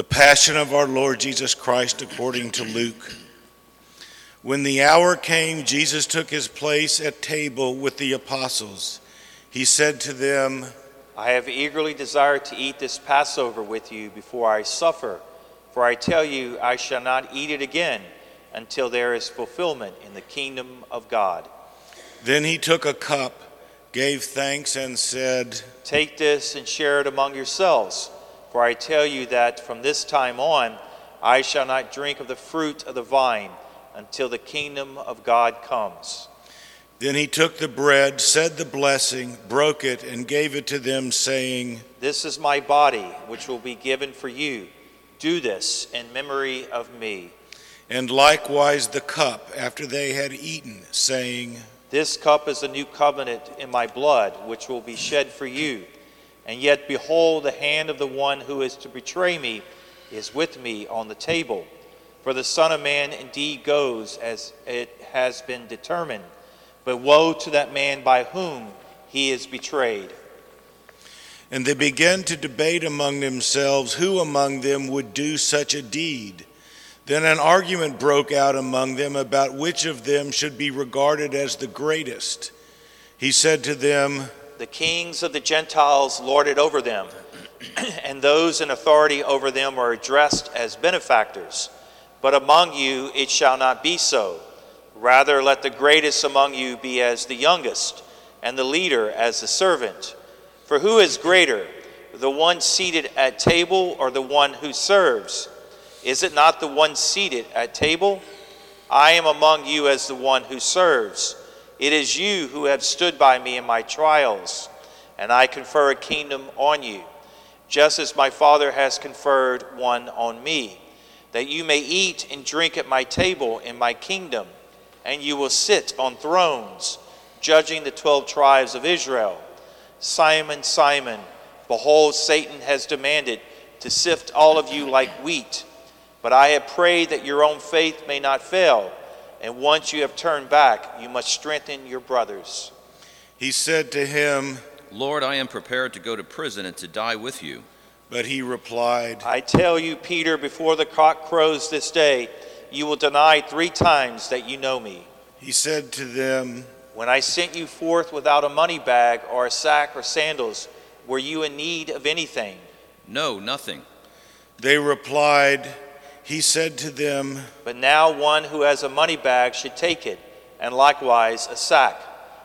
The Passion of our Lord Jesus Christ according to Luke. When the hour came, Jesus took his place at table with the apostles. He said to them, I have eagerly desired to eat this Passover with you before I suffer, for I tell you, I shall not eat it again until there is fulfillment in the kingdom of God. Then he took a cup, gave thanks, and said, Take this and share it among yourselves, for I tell you that from this time on I shall not drink of the fruit of the vine until the kingdom of God comes. Then he took the bread, said the blessing, broke it, and gave it to them, saying, This is my body, which will be given for you. Do this in memory of me. And likewise the cup after they had eaten, saying, This cup is the new covenant in my blood, which will be shed for you. And yet, behold, the hand of the one who is to betray me is with me on the table. For the Son of Man indeed goes as it has been determined, but woe to that man by whom he is betrayed. And they began to debate among themselves who among them would do such a deed. Then an argument broke out among them about which of them should be regarded as the greatest. He said to them, The kings of the Gentiles lord it over them, and those in authority over them are addressed as benefactors. But among you it shall not be so. Rather, let the greatest among you be as the youngest, and the leader as the servant. For who is greater, the one seated at table or the one who serves? Is it not the one seated at table? I am among you as the one who serves. It is you who have stood by me in my trials, and I confer a kingdom on you, just as my Father has conferred one on me that you may eat and drink at my table in my kingdom, and you will sit on thrones, judging the twelve tribes of Israel. Simon, Simon, behold, Satan has demanded to sift all of you like wheat, but I have prayed that your own faith may not fail, and once you have turned back, you must strengthen your brothers. He said to him, Lord, I am prepared to go to prison and to die with you. But he replied, I tell you, Peter, before the cock crows this day, you will deny three times that you know me. He said to them, When I sent you forth without a money bag or a sack or sandals, were you in need of anything? No, nothing. They replied, He said to them, But now one who has a money bag should take it, and likewise a sack.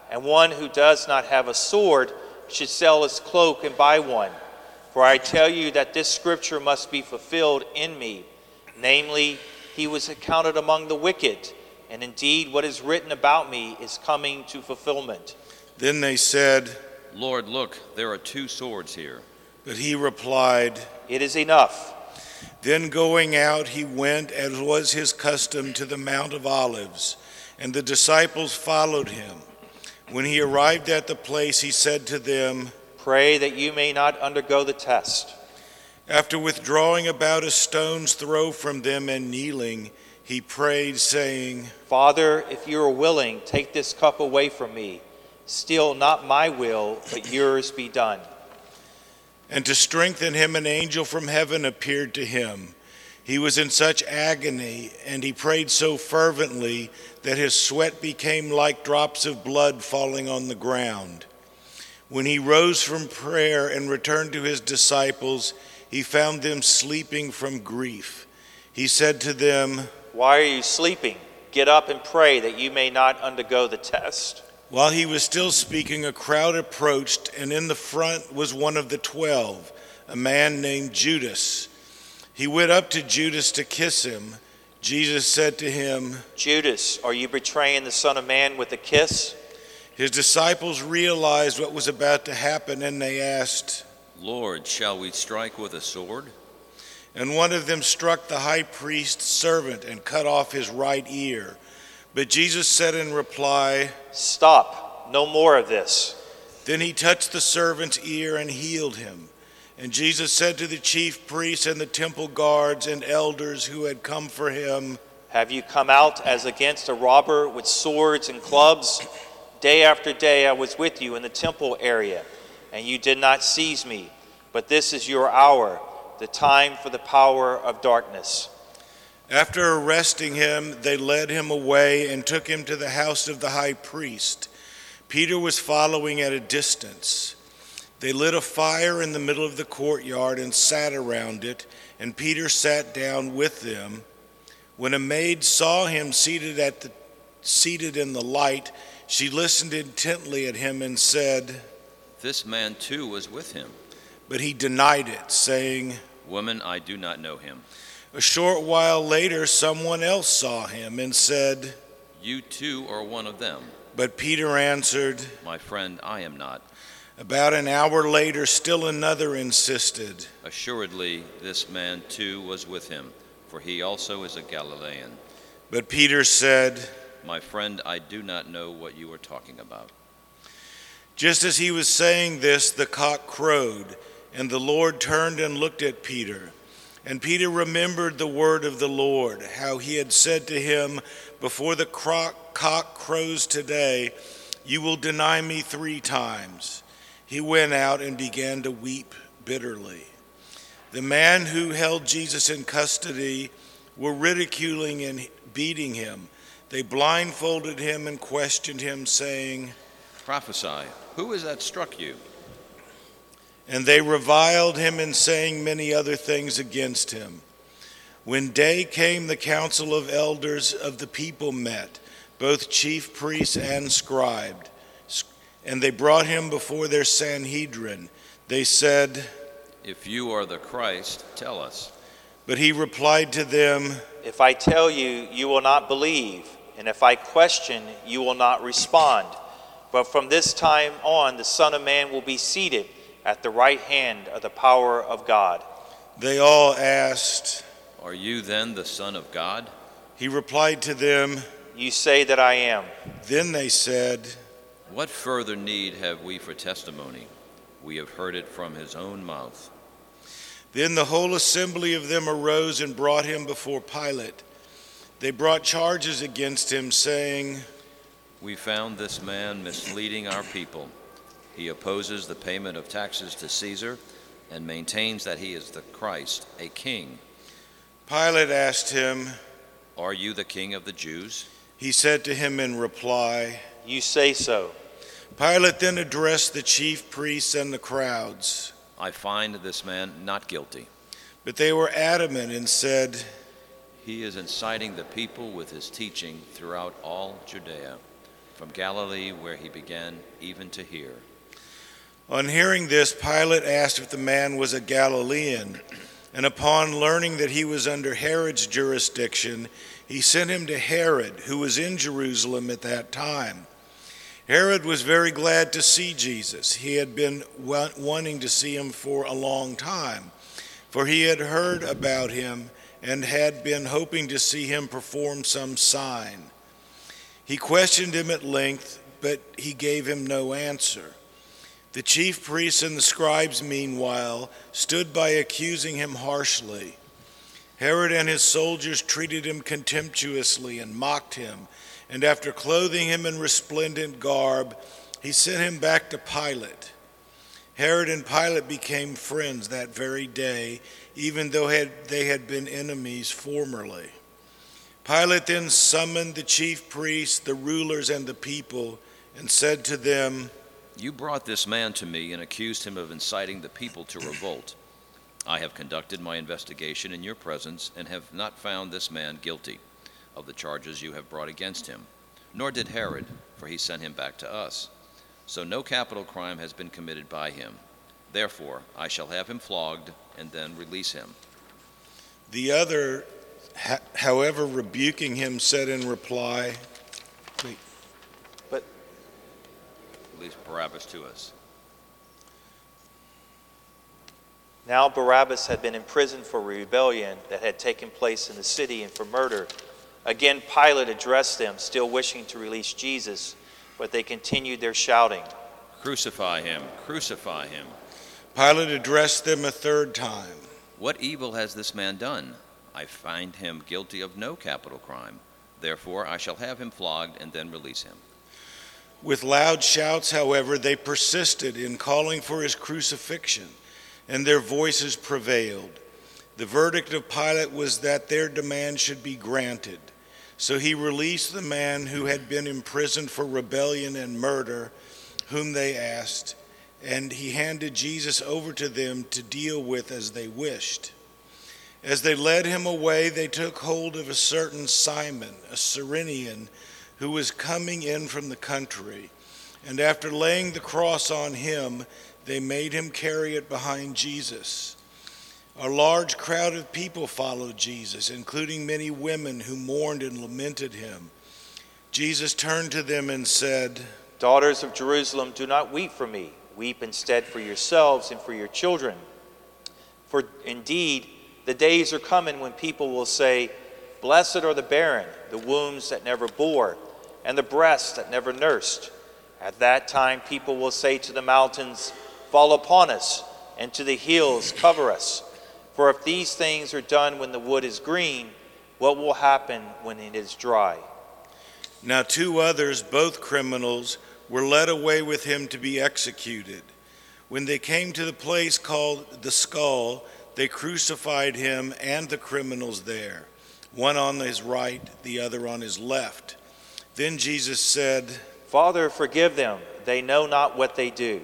And one who does not have a sword should sell his cloak and buy one. For I tell you that this scripture must be fulfilled in me. Namely, he was accounted among the wicked, and indeed what is written about me is coming to fulfillment. Then they said, Lord, look, there are two swords here. But he replied, It is enough. Then going out, he went, as was his custom, to the Mount of Olives, and the disciples followed him. When he arrived at the place, he said to them, Pray that you may not undergo the test. After withdrawing about a stone's throw from them and kneeling, he prayed, saying, Father, if you are willing, take this cup away from me. Still, not my will, but yours be done. And to strengthen him, an angel from heaven appeared to him. He was in such agony, and he prayed so fervently that his sweat became like drops of blood falling on the ground. When he rose from prayer and returned to his disciples, he found them sleeping from grief. He said to them, Why are you sleeping? Get up and pray that you may not undergo the test. While he was still speaking, a crowd approached, and in the front was one of the twelve, a man named Judas. He went up to Judas to kiss him. Jesus said to him, Judas, are you betraying the Son of Man with a kiss? His disciples realized what was about to happen, and they asked, Lord, shall we strike with a sword? And one of them struck the high priest's servant and cut off his right ear. But Jesus said in reply, Stop, no more of this. Then he touched the servant's ear and healed him. And Jesus said to the chief priests and the temple guards and elders who had come for him, Have you come out as against a robber with swords and clubs? Day after day I was with you in the temple area, and you did not seize me. But this is your hour the time for the power of darkness. After arresting him, they led him away and took him to the house of the high priest. Peter was following at a distance. They lit a fire in the middle of the courtyard and sat around it, and Peter sat down with them. When a maid saw him seated at the seated in the light, she listened intently at him and said, This man too was with him. but he denied it, saying, Woman, I do not know him. A short while later, someone else saw him and said, You too are one of them. But Peter answered, My friend, I am not. About an hour later, still another insisted. Assuredly, this man too was with him, for he also is a Galilean. But Peter said, My friend, I do not know what you are talking about. Just as he was saying this, the cock crowed, and the Lord turned and looked at Peter. And Peter remembered the word of the Lord, how he had said to him, Before the cock crows today, you will deny me three times. He went out and began to weep bitterly. The man who held Jesus in custody were ridiculing and beating him. They blindfolded him and questioned him, saying, Prophesy, who is that struck you? And they reviled him and saying many other things against him. When day came, the council of elders of the people met, both chief priests and scribes, and they brought him before their Sanhedrin. They said, If you are the Christ, tell us. But he replied to them, If I tell you, you will not believe, and if I question, you will not respond. But from this time on, the Son of Man will be seated at the right hand of the power of God. They all asked. Are you then the Son of God? He replied to them, You say that I am. Then they said, What further need have we for testimony? We have heard it from his own mouth. Then the whole assembly of them arose and brought him before Pilate. They brought charges against him, saying, We found this man misleading our people. He opposes the payment of taxes to Caesar and maintains that he is the Christ, a king. Pilate asked him, Are you the king of the Jews? He said to him in reply, You say so. Pilate then addressed the chief priests and the crowds, I find this man not guilty. but they were adamant and said, He is inciting the people with his teaching throughout all Judea, from Galilee where he began even to here. On hearing this, Pilate asked if the man was a Galilean, and upon learning that he was under Herod's jurisdiction, he sent him to Herod, who was in Jerusalem at that time. Herod was very glad to see Jesus. He had been wanting to see him for a long time, for he had heard about him and had been hoping to see him perform some sign. He questioned him at length, but he gave him no answer. The chief priests and the scribes, meanwhile, stood by accusing him harshly. Herod and his soldiers treated him contemptuously and mocked him, and after clothing him in resplendent garb, he sent him back to Pilate. Herod and Pilate became friends that very day, even though they had been enemies formerly. Pilate then summoned the chief priests, the rulers, and the people, and said to them, You brought this man to me and accused him of inciting the people to revolt. I have conducted my investigation in your presence and have not found this man guilty of the charges you have brought against him, nor did Herod, for he sent him back to us. So no capital crime has been committed by him. Therefore, I shall have him flogged and then release him. The other, however, rebuking him, said in reply, Release Barabbas to us. Now Barabbas had been imprisoned for rebellion that had taken place in the city and for murder. Again, Pilate addressed them, still wishing to release Jesus, but they continued their shouting. Crucify him! Crucify him! Pilate addressed them a third time. What evil has this man done? I find him guilty of no capital crime. Therefore, I shall have him flogged and then release him. With loud shouts, however, they persisted in calling for his crucifixion, and their voices prevailed. The verdict of Pilate was that their demand should be granted. So he released the man who had been imprisoned for rebellion and murder, whom they asked, and he handed Jesus over to them to deal with as they wished. As they led him away, they took hold of a certain Simon, a Cyrenian, who was coming in from the country. And after laying the cross on him, they made him carry it behind Jesus. A large crowd of people followed Jesus, including many women who mourned and lamented him. Jesus turned to them and said, Daughters of Jerusalem, do not weep for me. Weep instead for yourselves and for your children. For indeed, the days are coming when people will say, Blessed are the barren, the wombs that never bore, and the breasts that never nursed. At that time, people will say to the mountains, Fall upon us, and to the hills, Cover us. For if these things are done when the wood is green, what will happen when it is dry? Now, two others, both criminals, were led away with him to be executed. When they came to the place called the skull, they crucified him and the criminals there, one on his right, the other on his left. Then Jesus said, Father, forgive them. They know not what they do.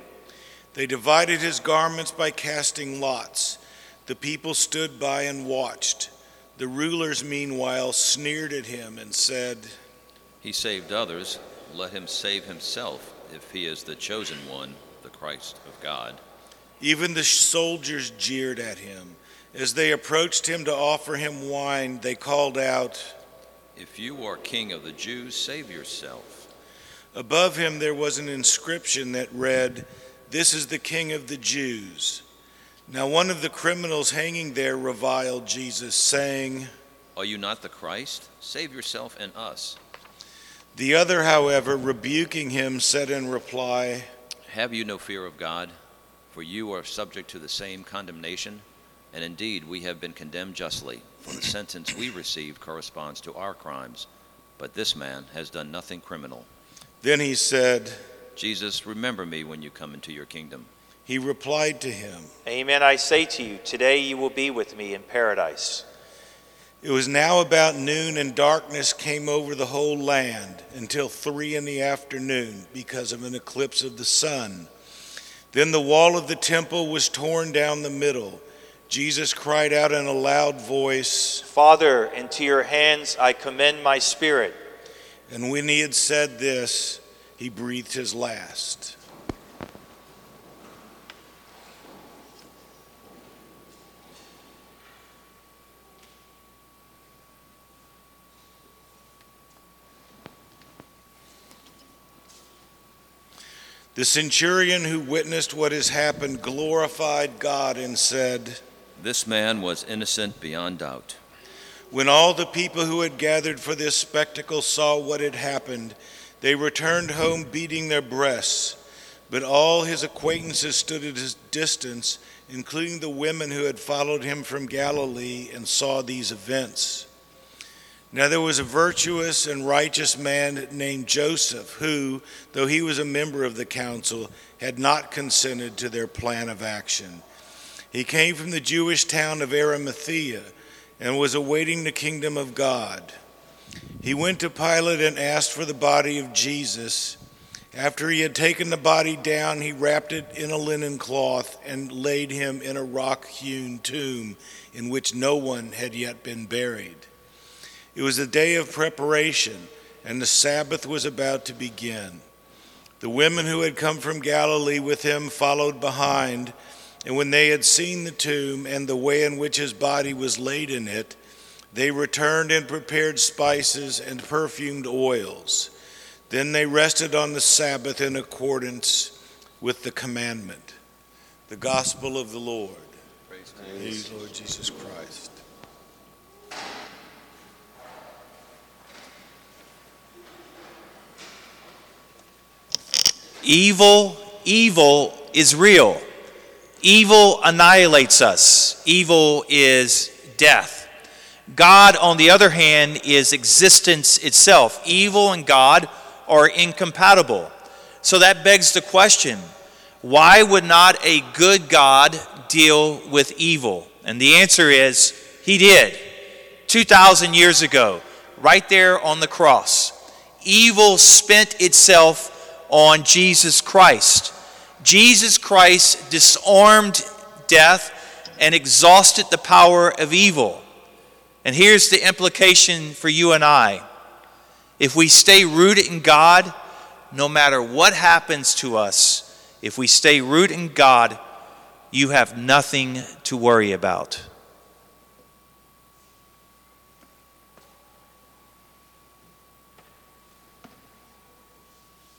They divided his garments by casting lots. The people stood by and watched. The rulers, meanwhile, sneered at him and said, He saved others. Let him save himself if he is the chosen one, the Christ of God. Even the soldiers jeered at him. As they approached him to offer him wine, they called out, If you are king of the Jews, save yourself. Above him there was an inscription that read, This is the King of the Jews. Now one of the criminals hanging there reviled Jesus, saying, Are you not the Christ? Save yourself and us. The other, however, rebuking him, said in reply, Have you no fear of God? For you are subject to the same condemnation. And indeed, we have been condemned justly, for the sentence we receive corresponds to our crimes. But this man has done nothing criminal. Then he said, Jesus, remember me when you come into your kingdom. He replied to him, Amen, I say to you, today you will be with me in paradise. It was now about noon, and darkness came over the whole land until three in the afternoon because of an eclipse of the sun. Then the wall of the temple was torn down the middle. Jesus cried out in a loud voice, Father, into your hands I commend my spirit. and when he had said this, he breathed his last. The centurion who witnessed what has happened glorified God and said, This man was innocent beyond doubt. When all the people who had gathered for this spectacle saw what had happened, they returned home beating their breasts. But all his acquaintances stood at a distance, including the women who had followed him from Galilee and saw these events. Now there was a virtuous and righteous man named Joseph, who, though he was a member of the council, had not consented to their plan of action. He came from the Jewish town of Arimathea and was awaiting the kingdom of God. He went to Pilate and asked for the body of Jesus. After he had taken the body down, he wrapped it in a linen cloth and laid him in a rock hewn tomb in which no one had yet been buried. It was a day of preparation, and the Sabbath was about to begin. The women who had come from Galilee with him followed behind, and when they had seen the tomb and the way in which his body was laid in it, they returned and prepared spices and perfumed oils. Then they rested on the Sabbath in accordance with the commandment. The gospel of the Lord. Praise Praise Lord Jesus Christ. Evil, evil is real. Evil annihilates us. Evil is death. God, on the other hand, is existence itself. Evil and God are incompatible. So that begs the question why would not a good God deal with evil? And the answer is He did. 2,000 years ago, right there on the cross, evil spent itself on Jesus Christ. Jesus Christ disarmed death and exhausted the power of evil. And here's the implication for you and I if we stay rooted in God, no matter what happens to us, if we stay rooted in God, you have nothing to worry about.